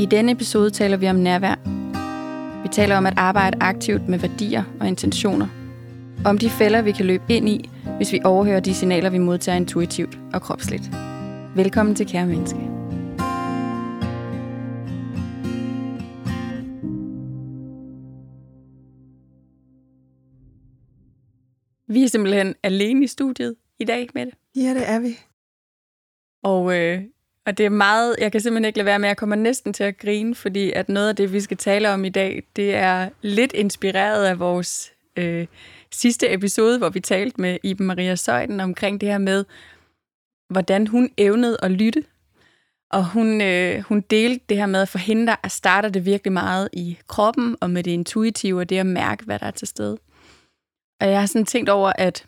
I denne episode taler vi om nærvær. Vi taler om at arbejde aktivt med værdier og intentioner. Om de fælder, vi kan løbe ind i, hvis vi overhører de signaler, vi modtager intuitivt og kropsligt. Velkommen til Kære Menneske. Vi er simpelthen alene i studiet i dag med det. Ja, det er vi. Og, øh, og det er meget, jeg kan simpelthen ikke lade være med, jeg kommer næsten til at grine, fordi at noget af det, vi skal tale om i dag, det er lidt inspireret af vores øh, sidste episode, hvor vi talte med Iben Maria Søjden omkring det her med, hvordan hun evnede at lytte. Og hun, øh, hun delte det her med, at for hende, der starter det virkelig meget i kroppen, og med det intuitive, og det at mærke, hvad der er til stede. Og jeg har sådan tænkt over, at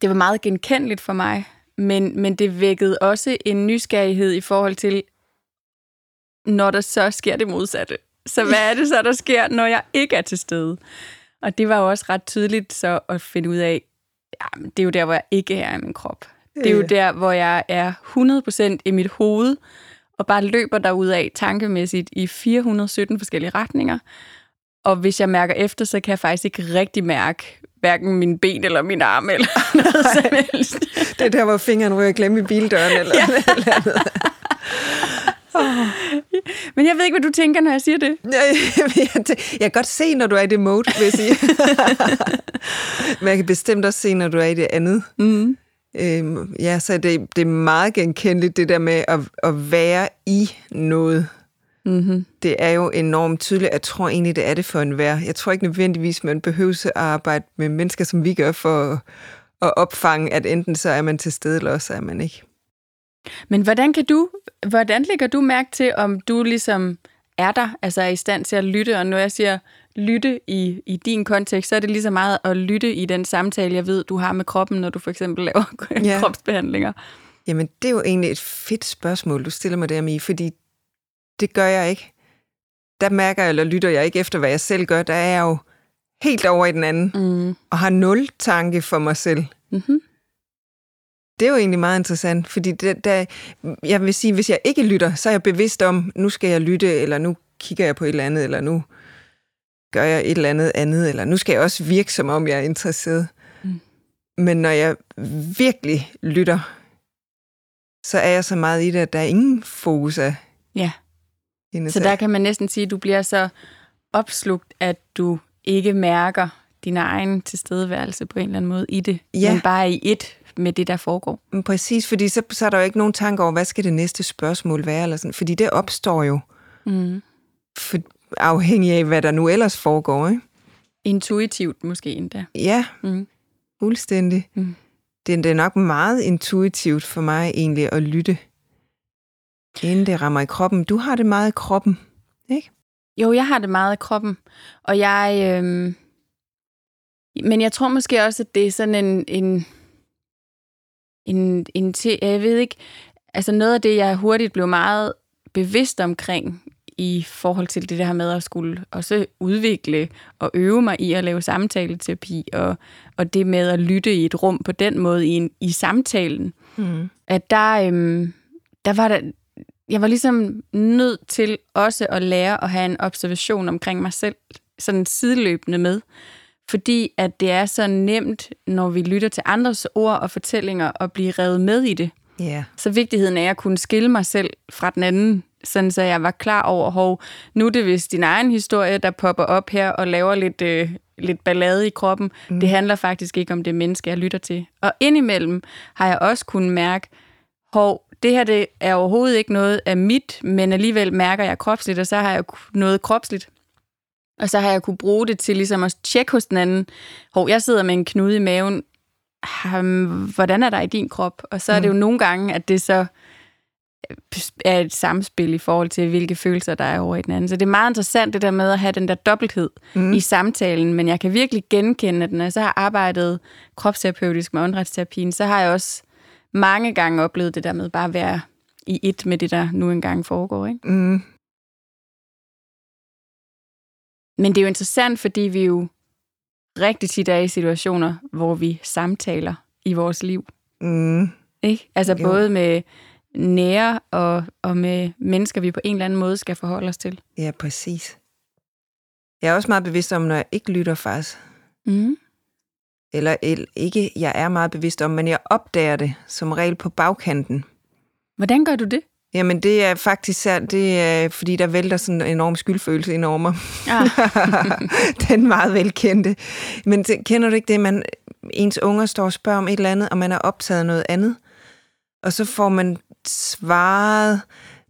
det var meget genkendeligt for mig, men, men det vækkede også en nysgerrighed i forhold til, når der så sker det modsatte. Så hvad er det så, der sker, når jeg ikke er til stede? Og det var jo også ret tydeligt så at finde ud af, ja, det er jo der, hvor jeg ikke er i min krop. Det er jo der, hvor jeg er 100% i mit hoved, og bare løber af tankemæssigt i 417 forskellige retninger. Og hvis jeg mærker efter, så kan jeg faktisk ikke rigtig mærke hverken min ben eller min arm eller noget som helst. Det er der, hvor fingeren ryger glemme i bildøren eller, ja. eller andet. Oh. Men jeg ved ikke, hvad du tænker, når jeg siger det. Jeg kan godt se, når du er i det mode, vil jeg sige. Men jeg kan bestemt også se, når du er i det andet. Mm. Øhm, ja, så det, det er meget genkendeligt, det der med at, at være i noget. Mm-hmm. Det er jo enormt tydeligt. Jeg tror egentlig, det er det for enhver. Jeg tror ikke nødvendigvis, man behøver at arbejde med mennesker, som vi gør, for at opfange, at enten så er man til stede, eller også er man ikke. Men hvordan kan du, hvordan lægger du mærke til, om du ligesom er der, altså er i stand til at lytte, og når jeg siger lytte i, i din kontekst, så er det lige så meget at lytte i den samtale, jeg ved, du har med kroppen, når du for eksempel laver ja. kropsbehandlinger. Jamen, det er jo egentlig et fedt spørgsmål, du stiller mig der med, fordi det gør jeg ikke. Der mærker eller lytter jeg ikke efter, hvad jeg selv gør. Der er jeg jo helt over i den anden, mm. og har nul tanke for mig selv. Mm-hmm. Det er jo egentlig meget interessant, fordi det, der, jeg vil sige, hvis jeg ikke lytter, så er jeg bevidst om, nu skal jeg lytte, eller nu kigger jeg på et eller andet, eller nu gør jeg et eller andet andet, eller nu skal jeg også virke, som om jeg er interesseret. Mm. Men når jeg virkelig lytter, så er jeg så meget i det, at der er ingen fokus af. Ja. Så der kan man næsten sige, at du bliver så opslugt, at du ikke mærker din egen tilstedeværelse på en eller anden måde i det, ja. men bare i et med det, der foregår. Præcis, fordi så, så er der jo ikke nogen tanke over, hvad skal det næste spørgsmål være, eller sådan, fordi det opstår jo, mm. for, afhængig af, hvad der nu ellers foregår. Ikke? Intuitivt måske endda. Ja, mm. fuldstændig. Mm. Det, det er nok meget intuitivt for mig egentlig at lytte, inden det rammer i kroppen. Du har det meget i kroppen, ikke? Jo, jeg har det meget i kroppen, og jeg... Øh... Men jeg tror måske også, at det er sådan en, en en, en til, jeg ved ikke, altså noget af det, jeg hurtigt blev meget bevidst omkring i forhold til det der med at skulle også udvikle og øve mig i at lave samtaleterapi, og, og det med at lytte i et rum på den måde i, en, i samtalen, mm. at der, øhm, der var der, jeg var ligesom nødt til også at lære at have en observation omkring mig selv, sådan sideløbende med fordi at det er så nemt, når vi lytter til andres ord og fortællinger, at blive revet med i det. Yeah. Så vigtigheden er at kunne skille mig selv fra den anden, sådan så jeg var klar over, hov, nu er det vist din egen historie, der popper op her og laver lidt, øh, lidt ballade i kroppen. Mm. Det handler faktisk ikke om det menneske, jeg lytter til. Og indimellem har jeg også kunnet mærke, hov, det her det er overhovedet ikke noget af mit, men alligevel mærker jeg kropsligt, og så har jeg noget kropsligt, og så har jeg kunne bruge det til ligesom at tjekke hos den anden. Hov, jeg sidder med en knude i maven. Hvordan er der i din krop? Og så er det jo mm. nogle gange, at det så øh, er et samspil i forhold til, hvilke følelser der er over i den anden. Så det er meget interessant, det der med at have den der dobbelthed mm. i samtalen, men jeg kan virkelig genkende, når jeg så har arbejdet kropsterapeutisk med åndedrætsterapien, så har jeg også mange gange oplevet det der med bare at være i et med det, der nu engang foregår. Ikke? Mm. Men det er jo interessant, fordi vi jo rigtig tit er i situationer, hvor vi samtaler i vores liv. Mm. Ikke? Altså jo. både med, nære og, og med mennesker, vi på en eller anden måde skal forholde os til. Ja, præcis. Jeg er også meget bevidst om, når jeg ikke lytter faktisk. Mm. Eller el- ikke, jeg er meget bevidst om, men jeg opdager det som regel på bagkanten. Hvordan gør du det? Jamen, det er faktisk det er, fordi der vælter sådan en enorm skyldfølelse ind over mig. Ah. Den meget velkendte. Men kender du ikke det, man ens unger står og spørger om et eller andet, og man er optaget af noget andet, og så får man svaret,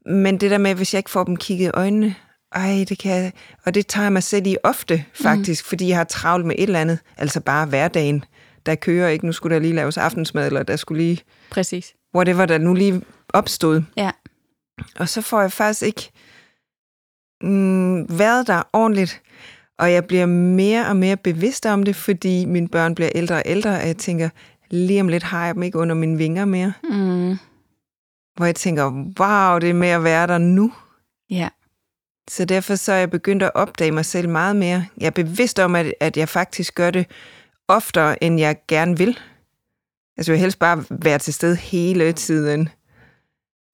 men det der med, hvis jeg ikke får dem kigget i øjnene, ej, det kan jeg, og det tager jeg mig selv i ofte, faktisk, mm. fordi jeg har travlt med et eller andet, altså bare hverdagen, der kører ikke, nu skulle der lige laves aftensmad, eller der skulle lige, Præcis. whatever der nu lige opstod. Ja. Og så får jeg faktisk ikke mm, været der ordentligt, og jeg bliver mere og mere bevidst om det, fordi mine børn bliver ældre og ældre, og jeg tænker, lige om lidt har jeg dem ikke under mine vinger mere. Mm. Hvor jeg tænker, wow, det er med at være der nu. Ja. Så derfor så er jeg begyndt at opdage mig selv meget mere. Jeg er bevidst om, at, at jeg faktisk gør det oftere, end jeg gerne vil. Altså jeg vil helst bare være til stede hele tiden.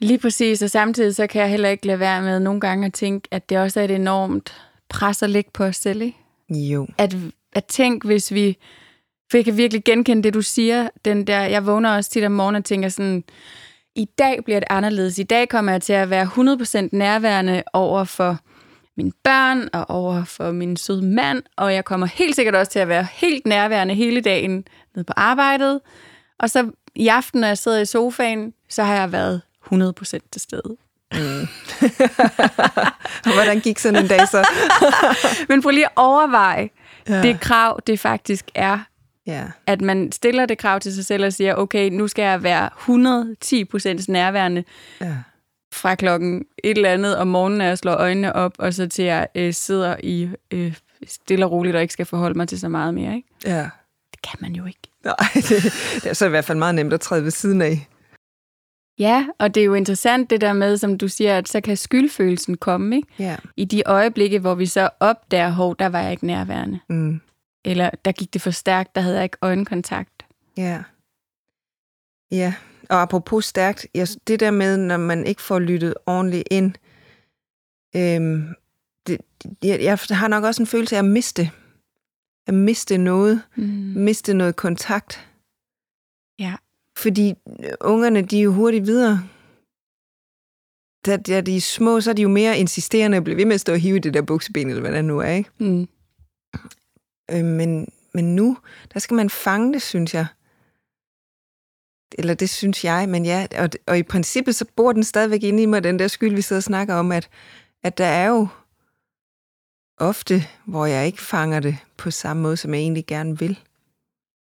Lige præcis, og samtidig så kan jeg heller ikke lade være med nogle gange at tænke, at det også er et enormt pres at lægge på os selv, ikke? Jo. At, at tænk, hvis vi... For jeg kan virkelig genkende det, du siger. Den der, jeg vågner også tit om morgenen og tænker sådan, i dag bliver det anderledes. I dag kommer jeg til at være 100% nærværende over for mine børn og over for min søde mand, og jeg kommer helt sikkert også til at være helt nærværende hele dagen nede på arbejdet. Og så i aften, når jeg sidder i sofaen, så har jeg været 100% til stede. Og hvordan gik sådan en dag så? Men prøv lige at overveje ja. det krav, det faktisk er, Ja. at man stiller det krav til sig selv og siger, okay, nu skal jeg være 110% nærværende ja. fra klokken et eller andet om morgenen, når jeg slår øjnene op, og så til jeg øh, sidder i øh, stille og roligt og ikke skal forholde mig til så meget mere. Ikke? Ja. Det kan man jo ikke. Nej, det, det er så i hvert fald meget nemt at træde ved siden af. Ja, og det er jo interessant det der med, som du siger, at så kan skyldfølelsen komme, ikke? Ja. I de øjeblikke, hvor vi så opdager, hov, der var jeg ikke nærværende. Mm. Eller der gik det for stærkt, der havde jeg ikke øjenkontakt. Ja. Ja, og apropos stærkt, jeg, det der med, når man ikke får lyttet ordentligt ind, øhm, det, jeg, jeg har nok også en følelse af at miste. At miste noget. Mm. Miste noget kontakt. Ja. Fordi ungerne, de er jo hurtigt videre. Da, da de er små, så er de jo mere insisterende og bliver ved med at stå og hive i det der bukseben, eller hvad det nu er, ikke? Mm. Øh, men, men nu, der skal man fange det, synes jeg. Eller det synes jeg, men ja, og, og i princippet så bor den stadigvæk inde i mig, den der skyld, vi sidder og snakker om, at, at der er jo ofte, hvor jeg ikke fanger det på samme måde, som jeg egentlig gerne vil.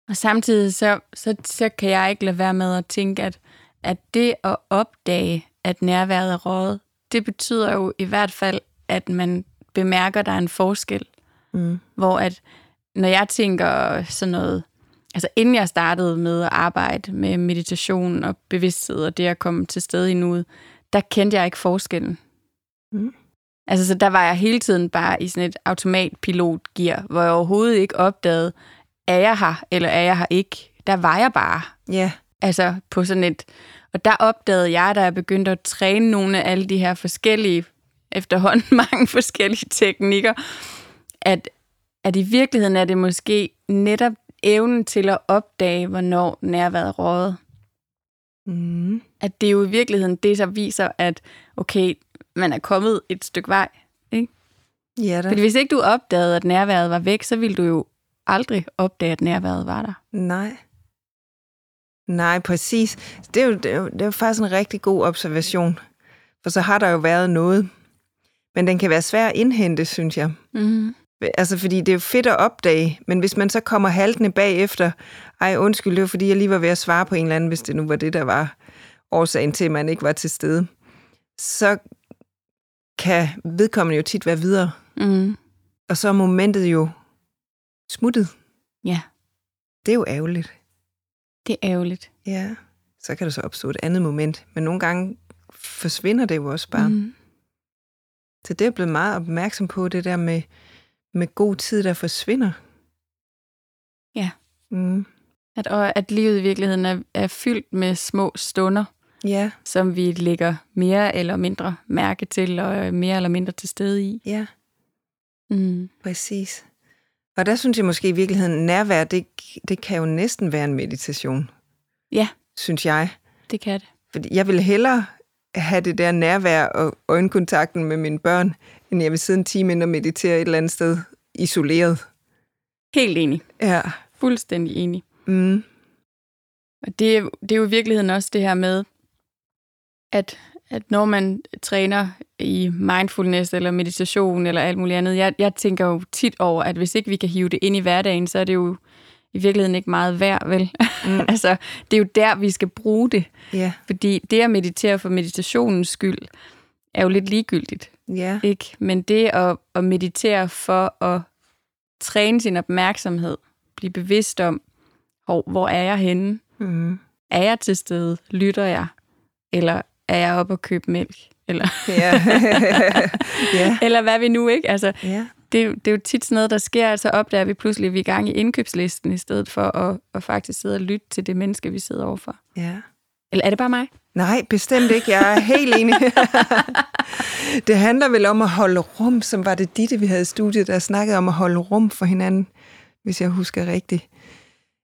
Og samtidig så, så, så kan jeg ikke lade være med at tænke, at, at det at opdage, at nærværet er rådet, det betyder jo i hvert fald, at man bemærker, at der er en forskel. Mm. Hvor at, når jeg tænker sådan noget, altså inden jeg startede med at arbejde med meditation og bevidsthed og det at komme til stede i nuet, der kendte jeg ikke forskellen. Mm. Altså, så der var jeg hele tiden bare i sådan et automatpilotgear, hvor jeg overhovedet ikke opdagede, er jeg her, eller er jeg her ikke? Der var jeg bare. Ja, Altså på sådan et... Og der opdagede jeg, da jeg begyndte at træne nogle af alle de her forskellige, efterhånden mange forskellige teknikker, at, at i virkeligheden er det måske netop evnen til at opdage, hvornår nærværet rådet. mm. At det er jo i virkeligheden det, der viser, at okay, man er kommet et stykke vej. ja da. Fordi hvis ikke du opdagede, at nærværet var væk, så ville du jo aldrig opdage, at nærværet var der. Nej. Nej, præcis. Det er, jo, det, er jo, det er jo faktisk en rigtig god observation. For så har der jo været noget. Men den kan være svær at indhente, synes jeg. Mm-hmm. Altså, fordi det er jo fedt at opdage, men hvis man så kommer haltende bagefter, ej, undskyld, det var fordi, jeg lige var ved at svare på en eller anden, hvis det nu var det, der var årsagen til, at man ikke var til stede, så kan vedkommende jo tit være videre. Mm. Og så er momentet jo smuttet. Ja, Det er jo ærgerligt. det er ærgerligt. Ja. Så kan der så opstå et andet moment. Men nogle gange forsvinder det jo også bare. Mm. Så det er jeg blevet meget opmærksom på, det der med, med god tid, der forsvinder. Ja. Mm. At, og at livet i virkeligheden er, er fyldt med små stunder, Ja, som vi lægger mere eller mindre mærke til, og er mere eller mindre til stede i. ja, Mm. præcis. Og der synes jeg måske i virkeligheden, nærvær, det, det kan jo næsten være en meditation, Ja, synes jeg. det kan det. Fordi jeg vil hellere have det der nærvær og øjenkontakten med mine børn, end jeg vil sidde en time ind og meditere et eller andet sted isoleret. Helt enig. Ja. Fuldstændig enig. Mm. Og det, er- det er jo i virkeligheden også det her med, at, at når man træner i mindfulness eller meditation eller alt muligt andet, jeg, jeg tænker jo tit over, at hvis ikke vi kan hive det ind i hverdagen, så er det jo i virkeligheden ikke meget værd, vel? Mm. altså, det er jo der, vi skal bruge det. Ja, Fordi det at meditere for meditationens skyld, er jo lidt ligegyldigt, ja, ikke? Men det at, at meditere for at træne sin opmærksomhed, blive bevidst om, hvor, hvor er jeg henne? mm. Er jeg til stede? Lytter jeg? Eller er jeg oppe og købe mælk? Eller, ja. ja, eller hvad vi nu ikke? Altså, ja, det, er jo- det er jo tit sådan noget, der sker, altså opdager vi pludselig, at vi er i gang i indkøbslisten, i stedet for at, at faktisk sidde og lytte til det menneske, vi sidder overfor. ja. Eller er det bare mig? Nej, bestemt ikke. Jeg er helt enig. det handler vel om at holde rum, som var det Ditte, vi havde i studiet, der snakkede om at holde rum for hinanden, hvis jeg husker rigtigt.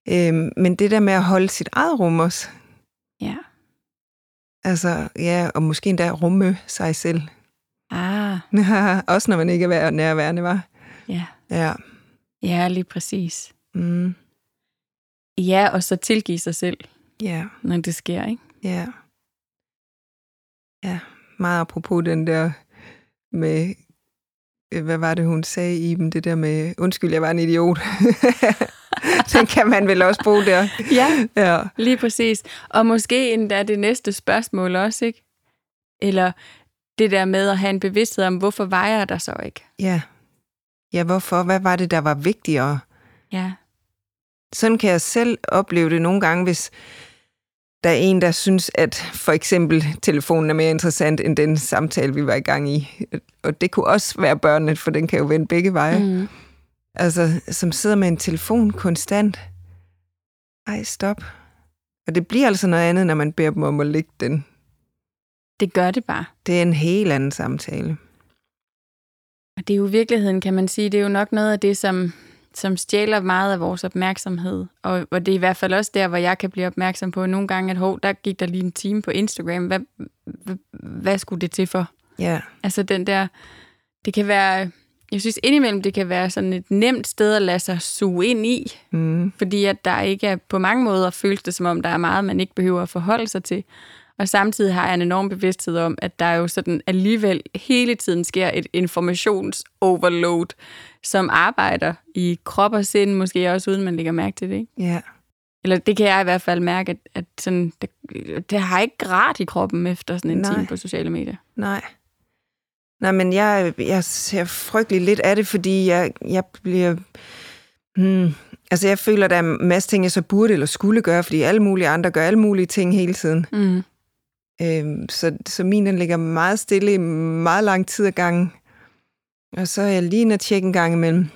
Øhm, men det der med at holde sit eget rum også, Ja. altså ja, og måske endda rumme sig selv. Ah, også når man ikke er nærværende, var. ja. Ja. Ja, lige præcis. Mm. Ja, og så tilgive sig selv, Ja, når det sker, ikke? ja. Ja, meget apropos den der med, øh, hvad var det, hun sagde i dem, det der med, undskyld, jeg var en idiot. den kan man vel også bruge der. Ja, Ja, lige præcis. Og måske endda det næste spørgsmål også, ikke? Eller det der med at have en bevidsthed om, hvorfor var jeg der så ikke? ja. Ja, hvorfor? Hvad var det, der var vigtigere? Ja. Sådan kan jeg selv opleve det nogle gange, hvis der er en, der synes, at for eksempel telefonen er mere interessant end den samtale, vi var i gang i. Og det kunne også være børnene, for den kan jo vende begge veje. Mm. Altså, som sidder med en telefon konstant. Ej, stop. Og det bliver altså noget andet, når man beder dem om at lægge den. Det gør det bare. Det er en helt anden samtale. Og det er jo i virkeligheden, kan man sige, det er jo nok noget af det, som, som stjæler meget af vores opmærksomhed. Og, og det er i hvert fald også der, hvor jeg kan blive opmærksom på nogle gange, at hov, der gik der lige en time på Instagram. Hvad, hvad, hvad skulle det til for? Ja, Altså den der, det kan være, jeg synes indimellem, det kan være sådan et nemt sted at lade sig suge ind i, mm, fordi at der ikke er, på mange måder føles det som om, der er meget, man ikke behøver at forholde sig til. Og samtidig har jeg en enorm bevidsthed om, at der jo sådan alligevel hele tiden sker et informationsoverload, som arbejder i krop og sind, måske også uden man lægger mærke til det. Ikke? ja, Eller det kan jeg i hvert fald mærke, at, at sådan, det, det har ikke grædt i kroppen efter sådan en Nej. time på sociale medier. nej. Nej, men jeg, jeg ser frygtelig lidt af det, fordi jeg, jeg bliver... Hmm, altså, jeg føler, der er en masse ting, jeg så burde eller skulle gøre, fordi alle mulige andre gør alle mulige ting hele tiden. Mm. Øhm, så, så min den ligger meget stille i meget lang tid ad gangen. Og så er jeg lige inde og tjekke en gang imellem.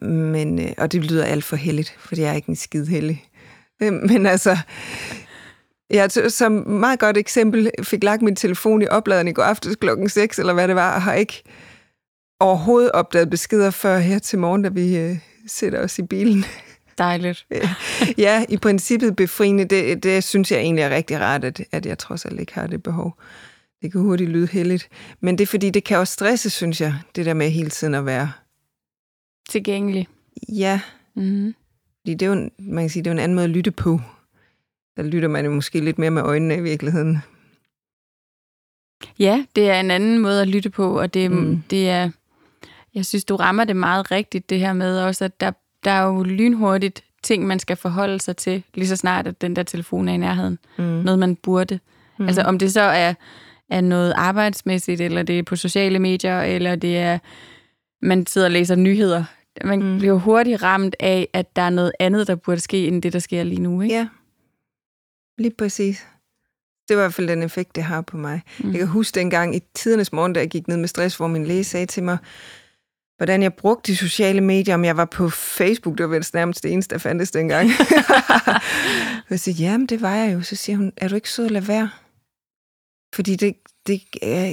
Men, øh, og det lyder alt for heldigt, fordi jeg er ikke en skid heldig. Øh, Men altså, jeg t- som meget godt eksempel fik lagt min telefon i opladeren i går aftes klokken 6, eller hvad det var, og har ikke overhovedet opdaget beskeder før her til morgen, da vi øh, sætter os i bilen. Dejligt. ja, i princippet befriende, det, det synes jeg egentlig er rigtig rart, at, at jeg trods alt ikke har det behov. Det kan hurtigt lyde heldigt. Men det er fordi, det kan også stresse, synes jeg, det der med hele tiden at være. Tilgængelig. Ja, Mm. fordi det er jo, en- man kan sige, det er jo en anden måde at lytte på. Der lytter man jo måske lidt mere med øjnene i virkeligheden. Ja, det er en anden måde at lytte på, og det, mm. det er, jeg synes, du rammer det meget rigtigt, det her med også, at der, der er jo lynhurtigt ting, man skal forholde sig til, lige så snart, at den der telefon er i nærheden. Mm. Noget, man burde. Mm. Altså, om det så er, er noget arbejdsmæssigt, eller det er på sociale medier, eller det er, man sidder og læser nyheder. Man Mm. bliver hurtigt ramt af, at der er noget andet, der burde ske, end det, der sker lige nu. Ikke? Ja, lige præcis. Det var i hvert fald den effekt, det har på mig. Mm. Jeg kan huske dengang i tidernes morgen, da jeg gik ned med stress, hvor min læge sagde til mig, hvordan jeg brugte de sociale medier, om jeg var på Facebook, det var vel nærmest det eneste, der fandtes dengang. jeg siger, jamen det var jeg jo. Så siger hun, er du ikke sød at lade være? Fordi det, det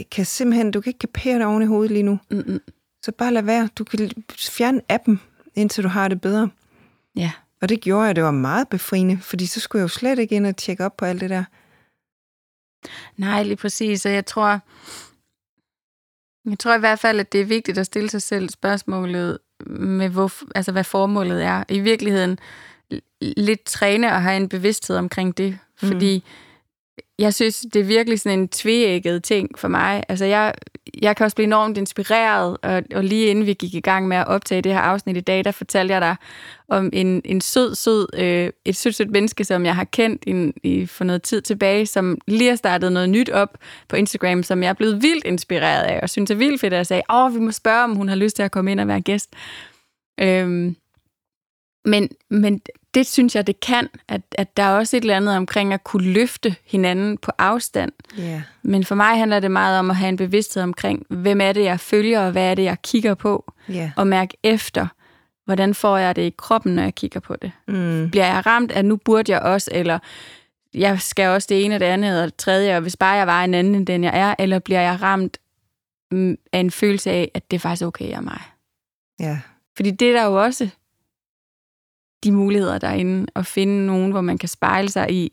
kan simpelthen, du kan ikke kapere det oven i hovedet lige nu. Mm-mm. Så bare lad være. Du kan fjerne appen, indtil du har det bedre. Ja. Og det gjorde jeg, det var meget befriende, fordi så skulle jeg jo slet ikke ind og tjekke op på alt det der. Nej, lige præcis. Og jeg tror, jeg tror i hvert fald, at det er vigtigt at stille sig selv spørgsmålet med, hvor, altså hvad formålet er. I virkeligheden lidt træne og have en bevidsthed omkring det, fordi mm jeg synes, det er virkelig sådan en tvægget ting for mig. Altså, jeg, jeg kan også blive enormt inspireret, og, og lige inden vi gik i gang med at optage det her afsnit i dag, der fortalte jeg dig om en, en sød, sød, øh, et sødt, sødt menneske, som jeg har kendt i, i, for noget tid tilbage, som lige har startet noget nyt op på Instagram, som jeg er blevet vildt inspireret af, og synes er vildt fedt, at jeg sagde, åh, vi må spørge, om hun har lyst til at komme ind og være gæst. Øhm, men, men det synes jeg, det kan, at, at der er også et eller andet omkring at kunne løfte hinanden på afstand. Yeah. Men for mig handler det meget om at have en bevidsthed omkring, hvem er det, jeg følger, og hvad er det, jeg kigger på, yeah. og mærke efter, hvordan får jeg det i kroppen, når jeg kigger på det. Mm. Bliver jeg ramt, at nu burde jeg også, eller jeg skal også det ene og det andet og det tredje, og hvis bare jeg var en anden end den, jeg er, eller bliver jeg ramt mm, af en følelse af, at det er faktisk okay af mig. Ja. Yeah. Fordi det er der jo også de muligheder derinde, og finde nogen, hvor man kan spejle sig i,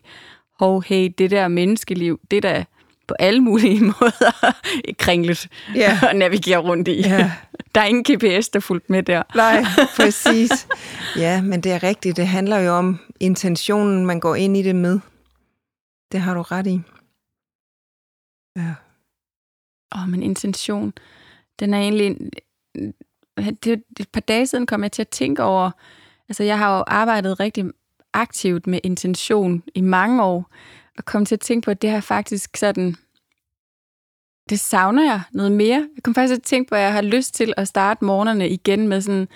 hov, hey, det der menneskeliv, det der på alle mulige måder kringlet yeah. at navigere rundt i. Yeah. Der er ingen GPS, der fulgt med der. Nej, præcis. Ja, men det er rigtigt. Det handler jo om intentionen, man går ind i det med. Det har du ret i. Ja. Åh, oh, men intention, den er egentlig... Det er et par dage siden kom jeg til at tænke over, Altså, jeg har jo arbejdet rigtig aktivt med intention i mange år, og kom til at tænke på, at det har faktisk sådan... Det savner jeg noget mere. Jeg kom faktisk til at tænke på, at jeg har lyst til at starte morgenerne igen med sådan,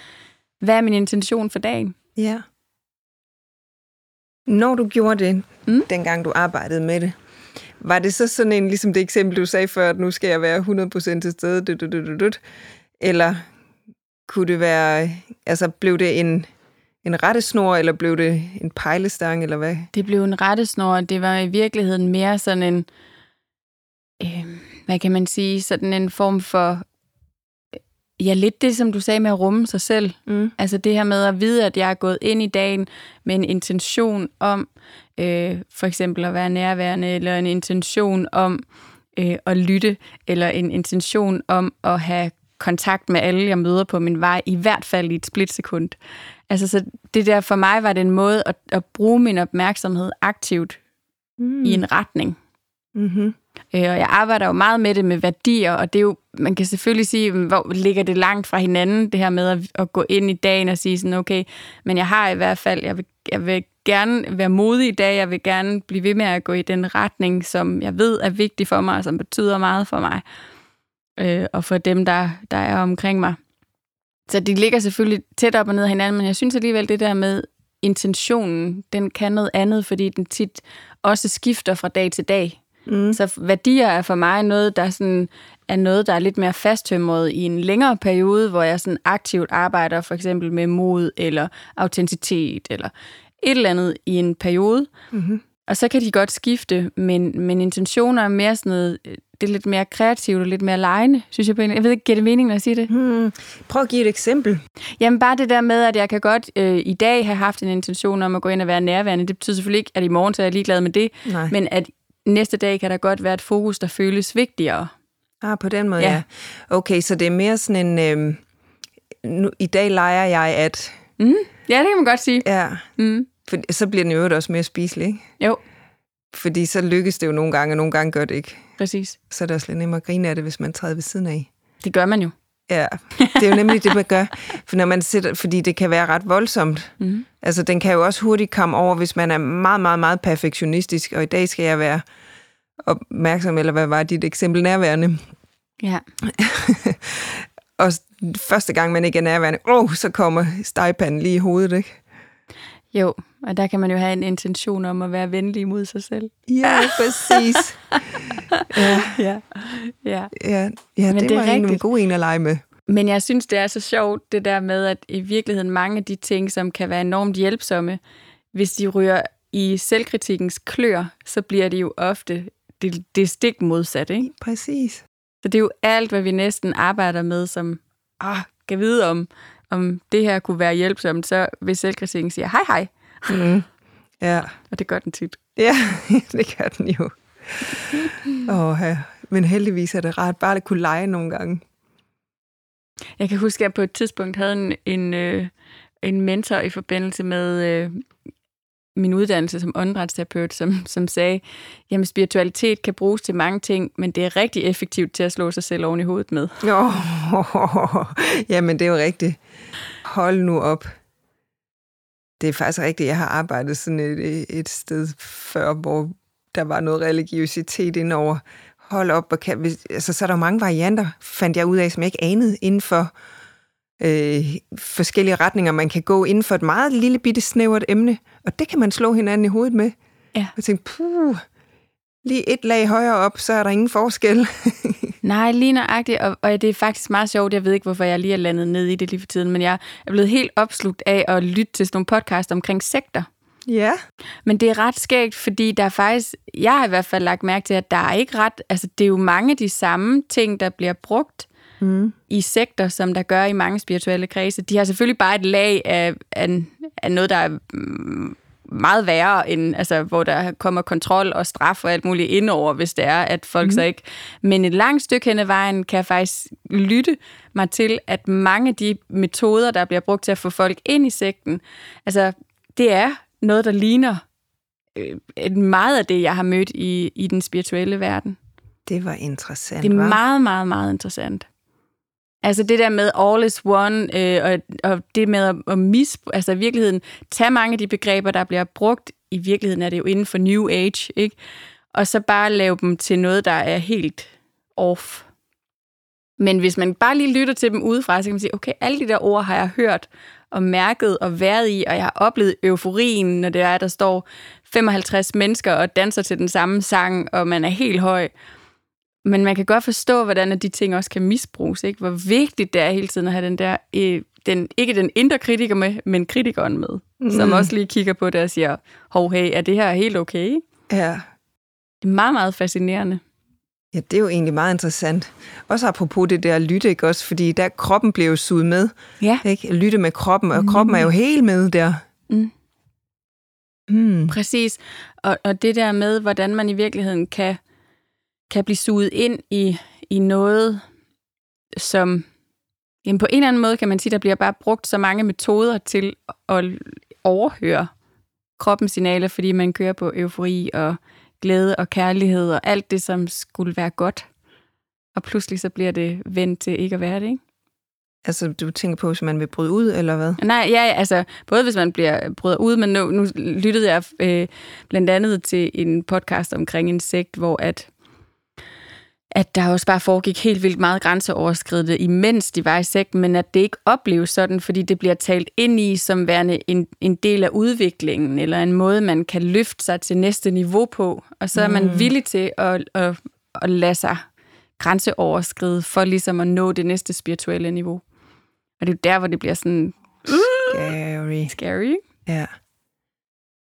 hvad er min intention for dagen? Ja. Når du gjorde det, mm? dengang du arbejdede med det, var det så sådan en, ligesom det eksempel, du sagde før, at nu skal jeg være 100% til stede, eller kunne det være, altså blev det en, en rettesnor, eller blev det en pejlestang, eller hvad? Det blev en rettesnor, det var i virkeligheden mere sådan en, øh, hvad kan man sige, sådan en form for, ja, lidt det, som du sagde med at rumme sig selv. Mm. Altså det her med at vide, at jeg er gået ind i dagen med en intention om, øh, for eksempel at være nærværende, eller en intention om øh, at lytte, eller en intention om at have kontakt med alle, jeg møder på min vej, i hvert fald i et splitsekund. Altså, så det der for mig var det en måde at, at bruge min opmærksomhed aktivt mm. i en retning. Mm-hmm. Øh, og jeg arbejder jo meget med det med værdier, og det er jo, man kan selvfølgelig sige, hvor ligger det langt fra hinanden, det her med at, at gå ind i dagen og sige sådan, okay, men jeg har i hvert fald, jeg vil, jeg vil gerne være modig i dag, jeg vil gerne blive ved med at gå i den retning, som jeg ved er vigtig for mig, og som betyder meget for mig, øh, og for dem, der, der er omkring mig. Så de ligger selvfølgelig tæt op og ned af hinanden, men jeg synes alligevel, det der med intentionen, den kan noget andet, fordi den tit også skifter fra dag til dag. Mm. Så værdier er for mig noget, der sådan, er noget, der er lidt mere fasttømret i en længere periode, hvor jeg sådan aktivt arbejder for eksempel med mod eller autenticitet eller et eller andet i en periode. Mm-hmm. Og så kan de godt skifte, men, men intentioner er mere sådan noget, det er lidt mere kreativt og lidt mere lejende, synes jeg på en Jeg ved ikke, giver det mening, når jeg siger det? Hmm. Prøv at give et eksempel. Jamen bare det der med, at jeg kan godt øh, i dag have haft en intention om at gå ind og være nærværende. Det betyder selvfølgelig ikke, at i morgen så er jeg ligeglad med det, Nej. men at næste dag kan der godt være et fokus, der føles vigtigere. Ah, på den måde, ja. ja. Okay, så det er mere sådan en... Øh, nu, I dag leger jeg at... Mm. Ja, det kan man godt sige. Ja. Mm. For så bliver den jo også mere spiselig, ikke? Jo. Fordi så lykkes det jo nogle gange, og nogle gange gør det ikke. Præcis. Så er det også lidt nemmere at grine af det, hvis man træder ved siden af. Det gør man jo. Ja, det er jo nemlig det, man gør. For når man sidder, fordi det kan være ret voldsomt. Mm. Altså, den kan jo også hurtigt komme over, hvis man er meget, meget, meget perfektionistisk, og i dag skal jeg være opmærksom, eller hvad var dit eksempel, nærværende. Ja. og første gang, man ikke er nærværende, åh, oh, så kommer stegpanden lige i hovedet, ikke? Jo, og der kan man jo have en intention om at være venlig mod sig selv. Ja, præcis. ja. ja. Ja. Ja, ja det, det var en god en at lege med. Men jeg synes, det er så sjovt, det der med, at i virkeligheden mange af de ting, som kan være enormt hjælpsomme, hvis de ryger i selvkritikkens klør, så bliver de jo ofte det, det stik modsat, ikke? Præcis. Så det er jo alt, hvad vi næsten arbejder med, som ah, kan vide om, om det her kunne være hjælpsomt, så vil selvkritikken sige hej hej. Mm. Ja. Og det gør den tit. Ja, det gør den jo. Åh, ja. Men heldigvis er det rart bare at kunne lege nogle gange. Jeg kan huske, at jeg på et tidspunkt havde en, en, øh, en mentor i forbindelse med øh, min uddannelse som åndedrætsterapeut, som, som sagde, jamen spiritualitet kan bruges til mange ting, men det er rigtig effektivt til at slå sig selv oven i hovedet med. Oh, jamen det er jo rigtigt. Hold nu op. Det er faktisk rigtigt. Jeg har arbejdet sådan et, et sted før, hvor der var noget religiøsitet indover. Hold op, og kan, altså, så er der mange varianter, fandt jeg ud af, som jeg ikke anede inden for øh, forskellige retninger, man kan gå inden for et meget lille bitte snævert emne, og det kan man slå hinanden i hovedet med. Ja. Og tænke, puh, lige et lag højere op, så er der ingen forskel. Nej, lige nøjagtigt, og, og det er faktisk meget sjovt. Jeg ved ikke, hvorfor jeg lige er landet ned i det lige for tiden, men jeg er blevet helt opslugt af at lytte til sådan nogle podcast omkring sekter. Ja. Men det er ret skægt, fordi der er faktisk, jeg har i hvert fald lagt mærke til, at der er ikke ret, altså det er jo mange af de samme ting, der bliver brugt mm. i sekter, som der gør i mange spirituelle kredse. De har selvfølgelig bare et lag af, af, af noget, der er mm, meget værre, end, altså, hvor der kommer kontrol og straf og alt muligt indover, hvis det er, at folk mm. så ikke... Men et langt stykke hen ad vejen kan jeg faktisk lytte mig til, at mange af de metoder, der bliver brugt til at få folk ind i sekten, altså, det er noget, der ligner øh, meget af det, jeg har mødt i, i den spirituelle verden. Det var interessant, Det er meget, meget, meget interessant. Altså det der med all is one, øh, og, og det med at, at mis, altså i virkeligheden tage mange af de begreber, der bliver brugt, i virkeligheden er det jo inden for New Age, ikke? og så bare lave dem til noget, der er helt off. Men hvis man bare lige lytter til dem udefra, så kan man sige, okay, alle de der ord har jeg hørt og mærket og været i, og jeg har oplevet euforien, når det er, der står 55 mennesker og danser til den samme sang, og man er helt høj. Men man kan godt forstå, hvordan de ting også kan misbruges. Ikke? Hvor vigtigt det er hele tiden at have den der, øh, den, ikke den indre kritiker med, men kritikeren med, mm. som også lige kigger på det og siger, hov, hey, er det her helt okay? Ja. Det er meget, meget fascinerende. Ja, det er jo egentlig meget interessant. Også apropos det der lytte, ikke også? Fordi der kroppen bliver jo suget med. Ja. Ikke? Lytte med kroppen, og mm. kroppen er jo helt med der. Mm. Mm. Præcis. Og, og det der med, hvordan man i virkeligheden kan kan blive suget ind i, i noget, som jamen på en eller anden måde kan man sige, der bliver bare brugt så mange metoder til at overhøre kroppens signaler, fordi man kører på eufori og glæde og kærlighed og alt det, som skulle være godt. Og pludselig så bliver det vendt til ikke at være det, ikke? Altså, du tænker på, hvis man vil bryde ud, eller hvad? Nej, ja, altså, både hvis man bliver bryder ud, men nu, nu lyttede jeg øh, blandt andet til en podcast omkring en sekt, hvor at at der også bare foregik helt vildt meget grænseoverskridende, imens de var i sekten, men at det ikke opleves sådan, fordi det bliver talt ind i som værende en, en del af udviklingen, eller en måde, man kan løfte sig til næste niveau på. Og så er man mm. villig til at, at, at lade sig grænseoverskride, for ligesom at nå det næste spirituelle niveau. Og det er der, hvor det bliver sådan... Scary. Scary, Ja.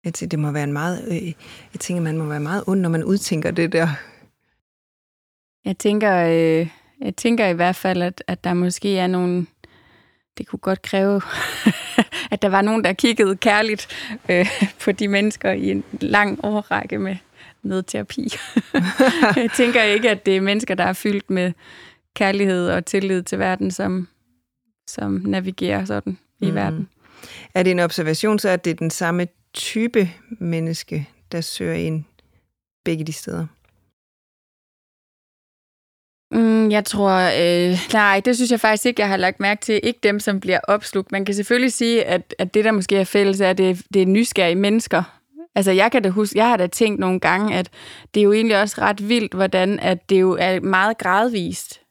Jeg tænker, det må være en meget... Øh, jeg tænker, man må være meget ond, når man udtænker det der jeg tænker, øh, jeg tænker i hvert fald, at, at der måske er nogle... Det kunne godt kræve, at der var nogen, der kiggede kærligt øh, på de mennesker i en lang årrække med med terapi. jeg tænker ikke, at det er mennesker, der er fyldt med kærlighed og tillid til verden, som, som navigerer sådan i mm. verden. Er det en observation, så at det er den samme type menneske, der søger ind begge de steder? Mm, jeg tror, øh, nej, det synes jeg faktisk ikke, jeg har lagt mærke til. Ikke dem, som bliver opslugt. Man kan selvfølgelig sige, at, at det, der måske er fælles, er, at det, det er nysgerrige mennesker. Altså, jeg kan da huske, jeg har da tænkt nogle gange, at det er jo egentlig også ret vildt, hvordan at det jo er meget gradvist.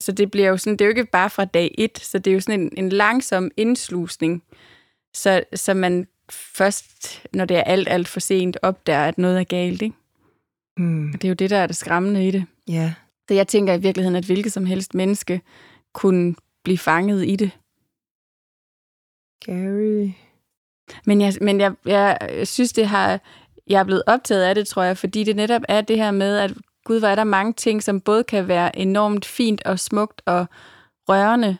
Så det bliver jo sådan, det er jo ikke bare fra dag et, så det er jo sådan en, en langsom indslusning, så, så man først, når det er alt, alt for sent, opdager, at noget er galt, ikke? Mm. Det er jo det, der er det skræmmende i det. Ja. Så jeg tænker i virkeligheden, at hvilket som helst menneske kunne blive fanget i det. Gary. Men jeg, men jeg, jeg synes, det har, jeg er blevet optaget af det, tror jeg, fordi det netop er det her med, at gud, hvor er der mange ting, som både kan være enormt fint og smukt og rørende,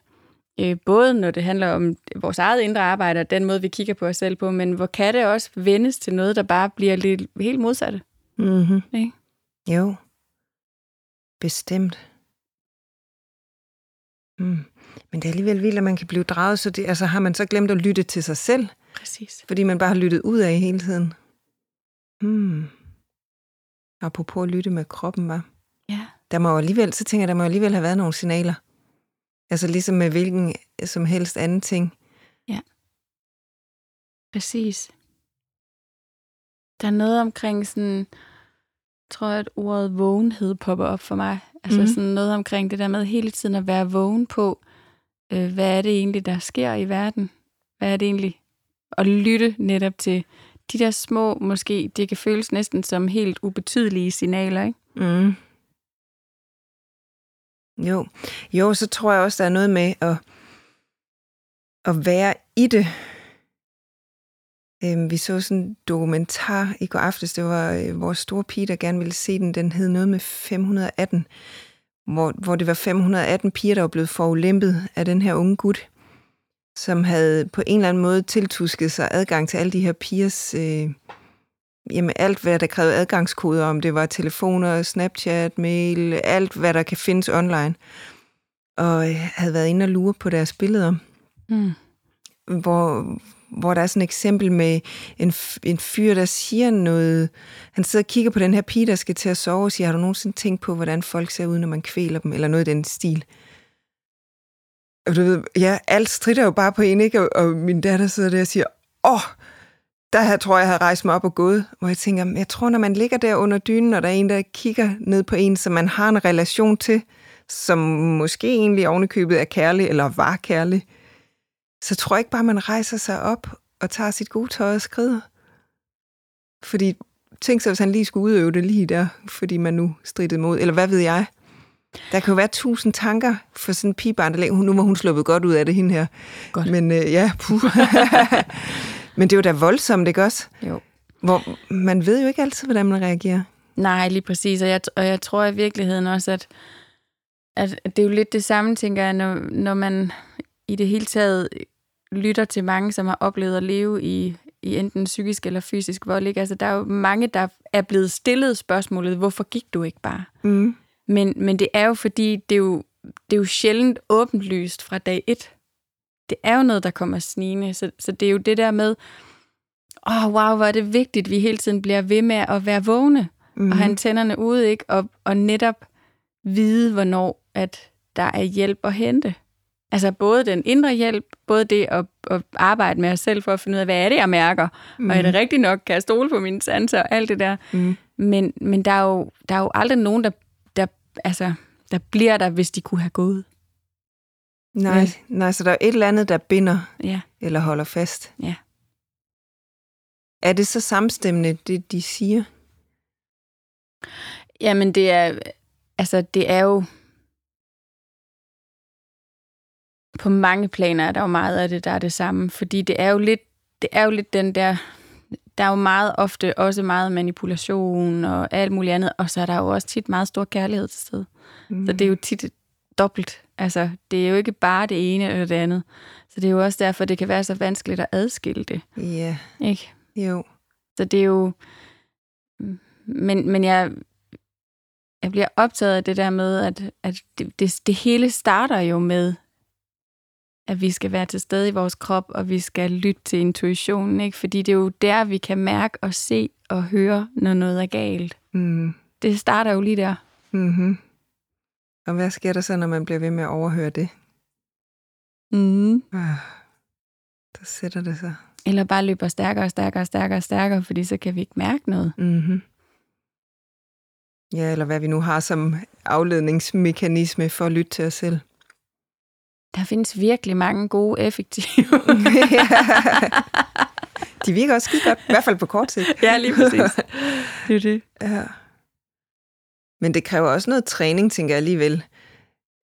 øh, både når det handler om vores eget indre arbejde og den måde, vi kigger på os selv på, men hvor kan det også vendes til noget, der bare bliver lidt helt modsatte? Mm-hmm. Ikke? Jo. Bestemt. Mm. Men det er alligevel vildt, at man kan blive draget, så det, altså, har man så glemt at lytte til sig selv, Præcis. fordi man bare har lyttet ud af hele tiden. Hmm. Apropos at lytte med kroppen, var. Ja. Der må jo alligevel, så tænker jeg, der må alligevel have været nogle signaler. Altså ligesom med hvilken som helst anden ting. Præcis. Der er noget omkring sådan, tror at ordet vågenhed popper op for mig. Altså mm. sådan noget omkring det der med hele tiden at være vågen på, øh, hvad er det egentlig, der sker i verden? Hvad er det egentlig? Og lytte netop til de der små, måske, det kan føles næsten som helt ubetydelige signaler, ikke? Mm. Jo. jo, så tror jeg også, der er noget med at, at være i det. Øhm, vi så sådan en dokumentar i går aftes. Det var øh, vores store pige, der gerne ville se den. Den hed noget med 518, hvor, hvor det var 518 piger, der var blevet forulæmpet af den her unge gut, som havde på en eller anden måde tiltusket sig adgang til alle de her pigers... Øh, jamen alt, hvad der krævede adgangskoder, om det var telefoner, Snapchat, mail, alt, hvad der kan findes online. Og øh, havde været inde og lure på deres billeder, Mm. hvor, hvor der er sådan et eksempel med en, en fyr, der siger noget. Han sidder og kigger på den her pige, der skal til at sove, og siger, har du nogensinde tænkt på, hvordan folk ser ud, når man kvæler dem, eller noget i den stil. Og du ved, ja, alt strider jo bare på en, ikke? Og, og min datter sidder der og siger, åh, oh, der her, tror jeg, jeg havde rejst mig op og gået, hvor jeg tænker, jeg tror, når man ligger der under dynen, og der er en, der kigger ned på en, som man har en relation til, som måske egentlig ovenikøbet er kærlig, eller var kærlig, så tror jeg ikke bare, man rejser sig op og tager sit gode tøj og skrider. Fordi tænk sig, hvis han lige skulle udøve det lige der, fordi man nu stridede mod, eller hvad ved jeg. Der kan jo være tusind tanker for sådan en pigebarn, der lægger, nu var hun sluppet godt ud af det, hende her. Godt. Men øh, ja, puh. Men det er jo da voldsomt, ikke også? Jo. Hvor man ved jo ikke altid, hvordan man reagerer. Nej, lige præcis. Og jeg, og jeg tror i virkeligheden også, at, at det er jo lidt det samme, tænker jeg, når, når man i det hele taget lytter til mange, som har oplevet at leve i, i enten psykisk eller fysisk vold. Ikke? Altså, der er jo mange, der er blevet stillet spørgsmålet, hvorfor gik du ikke bare? Mm. Men, men det er jo fordi, det er jo, det er jo sjældent åbenlyst fra dag et. Det er jo noget, der kommer snigende. Så, så det er jo det der med, åh, oh, wow, hvor er det vigtigt, at vi hele tiden bliver ved med at være vågne Mm. og have antennerne ude, ikke? Og, og netop vide, hvornår at der er hjælp at hente. Altså både den indre hjælp, både det at, at arbejde med os selv for at finde ud af, hvad er det, jeg mærker, mm. og er det rigtigt nok, kan jeg stole på mine sanser og alt det der. Mm. Men, men der, er jo, der er jo aldrig nogen, der, der, altså, der bliver der, hvis de kunne have gået. Nej, Ja. nej, så der er et eller andet, der binder Ja, eller holder fast. Ja. Er det så samstemmende, det de siger? Jamen det er, altså det er jo, på mange planer er der jo meget af det, der er det samme, fordi det er jo lidt, det er jo lidt den der, der er jo meget ofte også meget manipulation og alt muligt andet, og så er der jo også tit meget stor kærlighed til stede. Mm. Så det er jo tit dobbelt. Altså, det er jo ikke bare det ene eller det andet. Så det er jo også derfor, det kan være så vanskeligt at adskille det. Ja, Ikke? jo. Så det er jo... Men, men jeg, jeg bliver optaget af det der med, at, at det, det, det hele starter jo med, at vi skal være til stede i vores krop, og vi skal lytte til intuitionen, ikke? Fordi det er jo der, vi kan mærke og se og høre, når noget er galt. Mm. Det starter jo lige der. Mm-hmm. Og hvad sker der så, når man bliver ved med at overhøre det? Mm. Ah, der sætter det sig. Eller bare løber stærkere og stærkere og stærkere og stærkere, fordi så kan vi ikke mærke noget. Mm-hmm. Ja, eller hvad vi nu har som afledningsmekanisme for at lytte til os selv. Der findes virkelig mange gode, effektive. De virker også skide godt, i hvert fald på kort sigt. ja, lige præcis. Det er det. Ja. Men det kræver også noget træning, tænker jeg alligevel.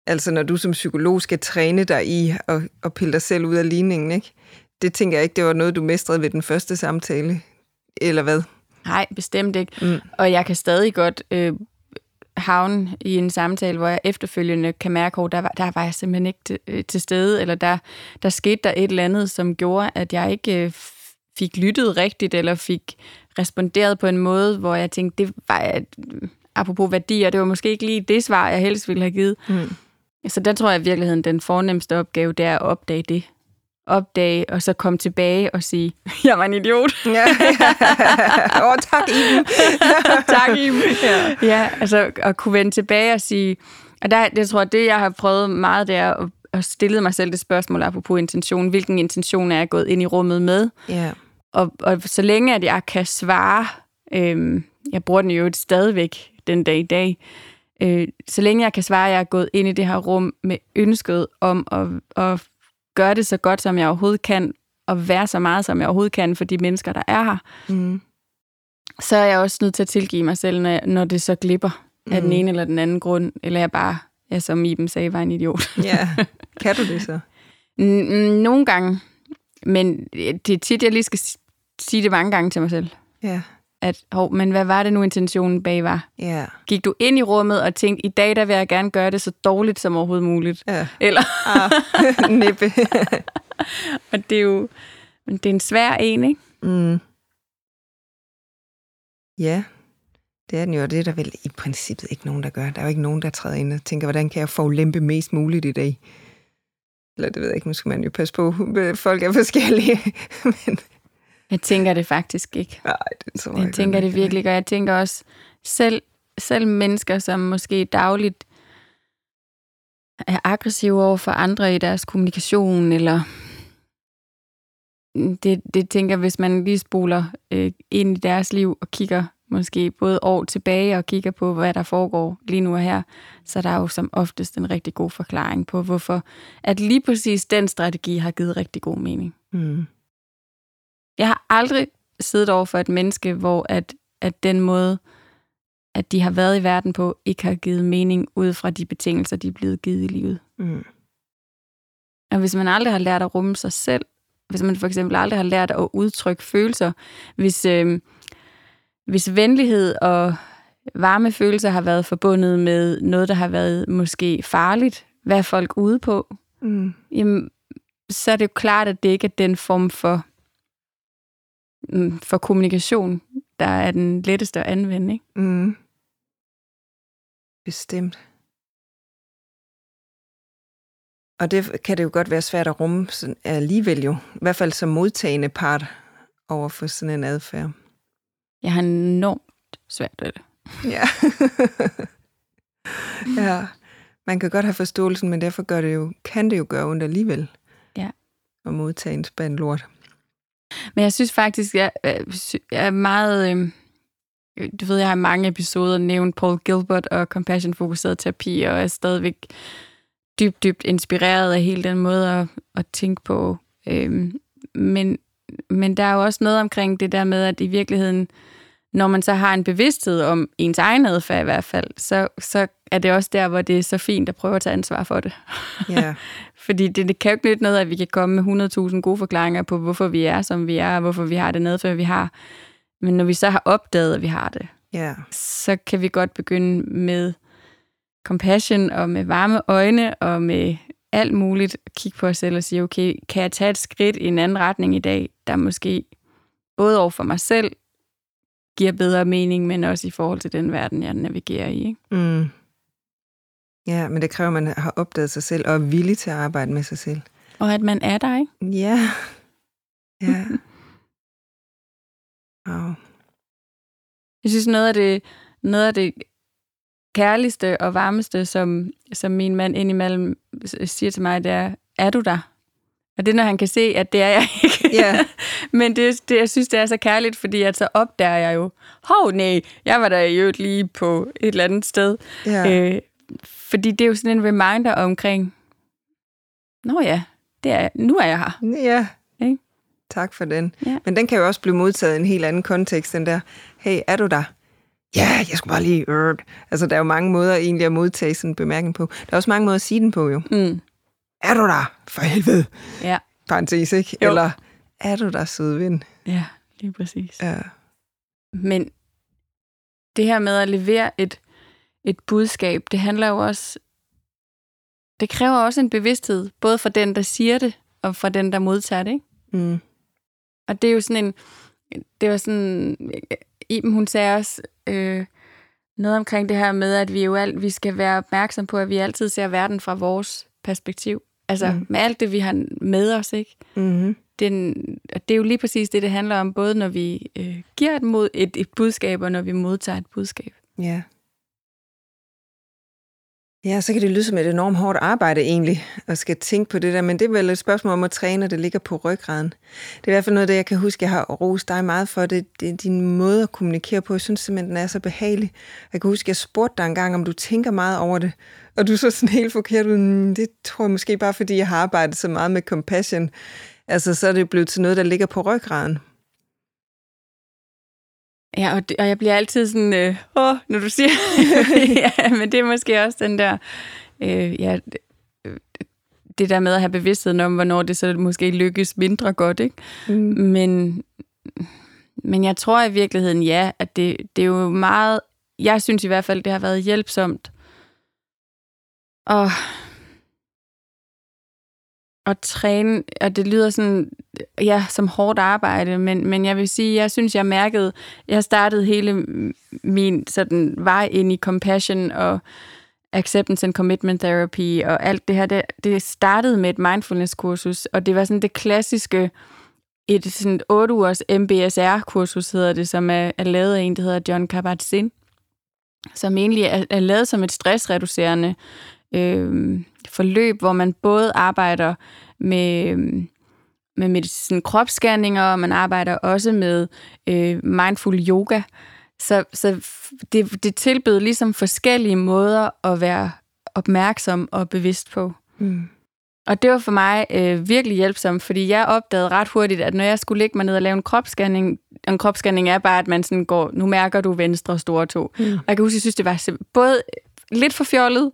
Altså når du som psykolog skal træne dig i at, at pille dig selv ud af ligningen, ikke? Det tænker jeg ikke, det var noget, du mestrede ved den første samtale, eller hvad? Nej, bestemt ikke. Mm. Og jeg kan stadig godt øh, havne i en samtale, hvor jeg efterfølgende kan mærke, at der var, der var jeg simpelthen ikke til, øh, til stede, eller der, der skete der et eller andet, som gjorde, at jeg ikke øh, fik lyttet rigtigt, eller fik responderet på en måde, hvor jeg tænkte, det var, apropos værdier, det var måske ikke lige det svar, jeg helst ville have givet. Mm. Så der tror jeg i virkeligheden, den fornemmeste opgave, det er at opdage det. Opdage, og så komme tilbage og sige, jeg var en idiot. Ja. Åh, oh, tak Iben. tak Iben. Ja. ja, altså at kunne vende tilbage og sige, og der, det tror jeg, det jeg har prøvet meget, det er at, at stille mig selv det spørgsmål apropos intention. Hvilken intention er jeg gået ind i rummet med? Ja. Og, og så længe at jeg kan svare, øhm, jeg bruger den jo stadigvæk den dag i dag, øh, så længe jeg kan svare, at jeg er gået ind i det her rum med ønsket om at, at gøre det så godt, som jeg overhovedet kan, og være så meget, som jeg overhovedet kan for de mennesker, der er her, mm. så er jeg også nødt til at tilgive mig selv, når, når det så glipper mm. af den ene eller den anden grund, eller jeg bare, ja, som Iben sagde, var en idiot. Ja, kan du det så? Nogle gange, men det er tit, jeg lige skal sige det mange gange til mig selv. Ja at, hov, men hvad var det nu intentionen bag var? Ja. Gik du ind i rummet og tænkte, i dag der vil jeg gerne gøre det så dårligt som overhovedet muligt? Ja. Eller? ah, nippe. og det er jo det er en svær en, ikke? Mm. Ja, det er den jo, og det er der vel i princippet ikke nogen, der gør. Der er jo ikke nogen, der træder ind og tænker, hvordan kan jeg få lempe mest muligt i dag? Eller det ved jeg ikke, nu skal man jo passe på, folk er forskellige. men jeg tænker det faktisk ikke. Nej, det tror jeg, jeg tænker det virkelig, og jeg tænker også, selv, selv mennesker, som måske dagligt er aggressive over for andre i deres kommunikation, eller det, det tænker hvis man lige spoler øh, ind i deres liv og kigger måske både år tilbage og kigger på, hvad der foregår lige nu og her, så der er jo som oftest en rigtig god forklaring på, hvorfor at lige præcis den strategi har givet rigtig god mening. Mm. Jeg har aldrig siddet over for et menneske, hvor at, at den måde, at de har været i verden på, ikke har givet mening ud fra de betingelser, de er blevet givet i livet. Mm. Og hvis man aldrig har lært at rumme sig selv, hvis man for eksempel aldrig har lært at udtrykke følelser, hvis, øh, hvis venlighed og varme følelser har været forbundet med noget, der har været måske farligt, hvad er folk ude på, mm. jamen, så er det jo klart, at det ikke er den form for for kommunikation, der er den letteste at anvende. Ikke? Mm. Bestemt. Og det kan det jo godt være svært at rumme sådan, alligevel jo. I hvert fald som modtagende part over for sådan en adfærd. Jeg har enormt svært ved det. Ja. ja. Man kan godt have forståelsen, men derfor gør det jo, kan det jo gøre ondt alligevel. Ja. At modtage en spand lort. Men jeg synes faktisk, jeg, øh, jeg er meget... Øh, du ved, jeg har mange episoder nævnt Paul Gilbert og compassion-fokuseret terapi, og er stadigvæk dybt, dybt inspireret af hele den måde at, at tænke på. Øh, men, men der er jo også noget omkring det der med, at i virkeligheden, når man så har en bevidsthed om ens egen adfærd i hvert fald, så, så er det også der, hvor det er så fint at prøve at tage ansvar for det. Yeah. Fordi det, det kan jo ikke nytte noget, at vi kan komme med 100.000 gode forklaringer på, hvorfor vi er, som vi er, og hvorfor vi har det nedfør, vi har. Men når vi så har opdaget, at vi har det, yeah. så kan vi godt begynde med compassion og med varme øjne og med alt muligt at kigge på os selv og sige, okay, kan jeg tage et skridt i en anden retning i dag, der måske både over for mig selv giver bedre mening, men også i forhold til den verden, jeg navigerer i. Ikke? Mm. Ja, men det kræver, at man har opdaget sig selv og er villig til at arbejde med sig selv. Og at man er der, ikke? Ja. Ja. wow. Jeg synes, noget af det, noget af det kærligste og varmeste, som, som min mand indimellem siger til mig, det er, er du der? Og det er, når han kan se, at det er jeg ikke. Yeah. Men det, det, jeg synes, det er så kærligt, fordi at så opdager jeg jo, hov nej, jeg var der i øvrigt lige på et eller andet sted. Yeah. Øh, fordi det er jo sådan en reminder omkring, nå ja, det er, nu er jeg her. Ja, ikke? tak for den. Ja. Men den kan jo også blive modtaget i en helt anden kontekst, den der, hey, er du der? ja, jeg skulle bare lige... Øh. Altså, der er jo mange måder egentlig at modtage sådan en bemærkning på. Der er også mange måder at sige den på, jo. Mm. Er du der? For helvede. Ja. Parenthes, ikke? Jo. Eller, er du der, søde ven? Ja, lige præcis. Ja. Men det her med at levere et, et budskab, det handler jo også... Det kræver også en bevidsthed, både for den, der siger det, og for den, der modtager det. Ikke? Mm. Og det er jo sådan en... Det var sådan... Iben, hun sagde også øh, noget omkring det her med, at vi jo alt, vi skal være opmærksom på, at vi altid ser verden fra vores perspektiv. Altså Mm. mm. med alt det, vi har med os, ikke? Mm-hmm. Den, og det er jo lige præcis det, det handler om, både når vi øh, giver et, mod, et, et budskab, og når vi modtager et budskab. Ja. Ja, så kan det lyde som et enormt hårdt arbejde egentlig, at skal tænke på det der, men det er vel et spørgsmål om at træne, og det ligger på ryggraden. Det er i hvert fald noget det, jeg kan huske, jeg har rost dig meget for, det, det er din måde at kommunikere på. Jeg synes simpelthen, den er så behagelig. Jeg kan huske, jeg spurgte dig engang, om du tænker meget over det, og du så sådan helt forkert ud, mm, det tror jeg måske bare, fordi jeg har arbejdet så meget med compassion. Altså, så er det blevet til noget, der ligger på ryggraden. Ja, og, det, og jeg bliver altid sådan, øh, åh, når du siger, ja, men det er måske også den der, øh, ja, øh, det der med at have bevidstheden om, hvornår det så måske lykkes mindre godt, ikke? Mm. Men, men jeg tror i virkeligheden, ja, at det, det er jo meget, jeg synes i hvert fald, det har været hjælpsomt at, at træne, og det lyder sådan, ja, som hårdt arbejde, men, men jeg vil sige, jeg synes, jeg mærkede, jeg startede hele min sådan vej ind i compassion og acceptance and commitment therapy og alt det her, det, det startede med et mindfulness-kursus, og det var sådan det klassiske, et sådan 8 ugers MBSR-kursus hedder det, som er, er lavet af en, der hedder John Kabat-Zinn, som egentlig er, er lavet som et stressreducerende øh, forløb, hvor man både arbejder med, øhm, med medicin kropsscanninger, og man arbejder også med øh, mindful yoga. Så, så det, det tilbød ligesom forskellige måder at være opmærksom og bevidst på. Mm. Og det var for mig øh, virkelig hjælpsomt, fordi jeg opdagede ret hurtigt, at når jeg skulle ligge mig ned og lave en kropsscanning, en kropsscanning er bare, at man sådan går, nu mærker du venstre store to. Mm. Og jeg kan huske, jeg synes, det var både lidt for fjollet,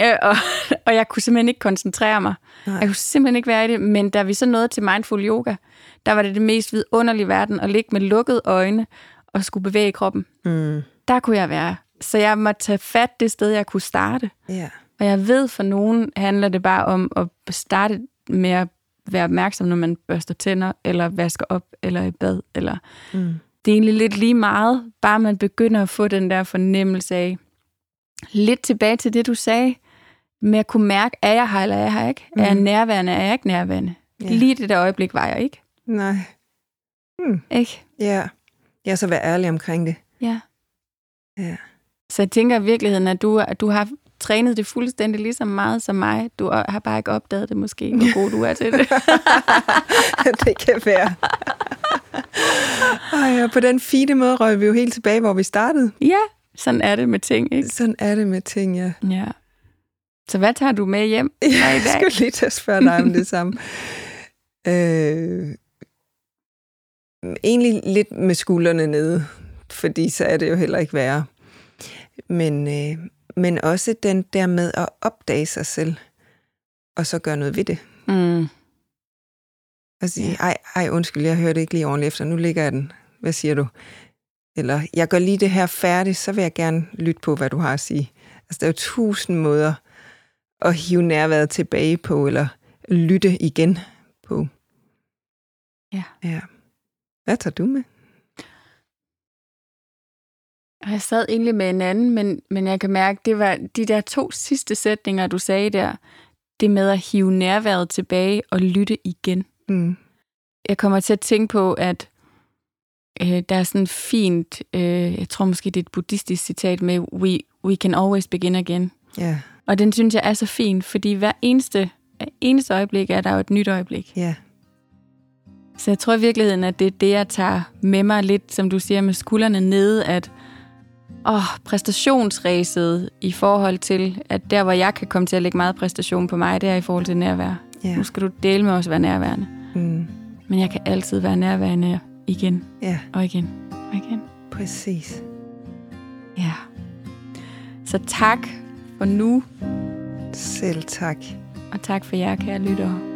øh, og, og jeg kunne simpelthen ikke koncentrere mig. Nej. Jeg kunne simpelthen ikke være i det, men da vi så nåede til mindful yoga, der var det det mest vidunderlige verden, at ligge med lukkede øjne og skulle bevæge kroppen. Mm. Der kunne jeg være. Så jeg måtte tage fat det sted, jeg kunne starte. Ja. Og jeg ved, for nogen handler det bare om at starte med at være opmærksom, når man børster tænder, eller vasker op, eller i bad. Eller... Mm. Det er egentlig lidt lige meget, bare man begynder at få den der fornemmelse af, lidt tilbage til det, du sagde, med at kunne mærke, er jeg her, eller er jeg her ikke? Er jeg Mhm. nærværende, er jeg ikke nærværende? Ja. Lige det der øjeblik var jeg ikke. Nej. Ikke? Ja. Ja, så vær ærlig omkring det. Ja. Ja. Så jeg tænker i virkeligheden, at du, at du har trænet det fuldstændig lige så meget som mig. Du har bare ikke opdaget det måske, hvor god du er til det. det kan være. Og på den fine måde røg vi jo helt tilbage, hvor vi startede. ja, sådan er det med ting, ikke? Sådan er det med ting, ja. Ja. Så hvad tager du med hjem i Jeg dag? skulle lige til at spørge dig om det samme. Øh, egentlig lidt med skuldrene nede, fordi så er det jo heller ikke værre. Men, øh, men også den der med at opdage sig selv, og så gøre noget ved det. Mm. Og sige, ej, ej, undskyld, jeg hørte ikke lige ordentligt efter, nu ligger jeg den. Hvad siger du? Eller, jeg gør lige det her færdigt, så vil jeg gerne lytte på, hvad du har at sige. Altså, der er jo tusind måder at hive nærværet tilbage på, eller lytte igen på. Ja. ja. Hvad tager du med? Jeg sad egentlig med en anden, men, men jeg kan mærke, det var de der to sidste sætninger, du sagde der. Det med at hive nærværet tilbage og lytte igen. Mm. Jeg kommer til at tænke på, at øh, der er sådan fint, øh, jeg tror måske det er et buddhistisk citat med, we, we can always begin again. Ja, Og den synes jeg er så fin, fordi hver eneste, eneste øjeblik er der jo et nyt øjeblik. ja, Så jeg tror i virkeligheden, at det er det, jeg tager med mig lidt, som du siger, med skuldrene nede, at åh, præstationsræset i forhold til, at der, hvor jeg kan komme til at lægge meget præstation på mig, det er i forhold til nærvær. ja. Nu skal du dele med os være nærværende. Mm. Men jeg kan altid være nærværende igen Ja, og igen og igen. præcis. Ja. Så tak for nu. Selv tak. Og tak for jer, kære lyttere.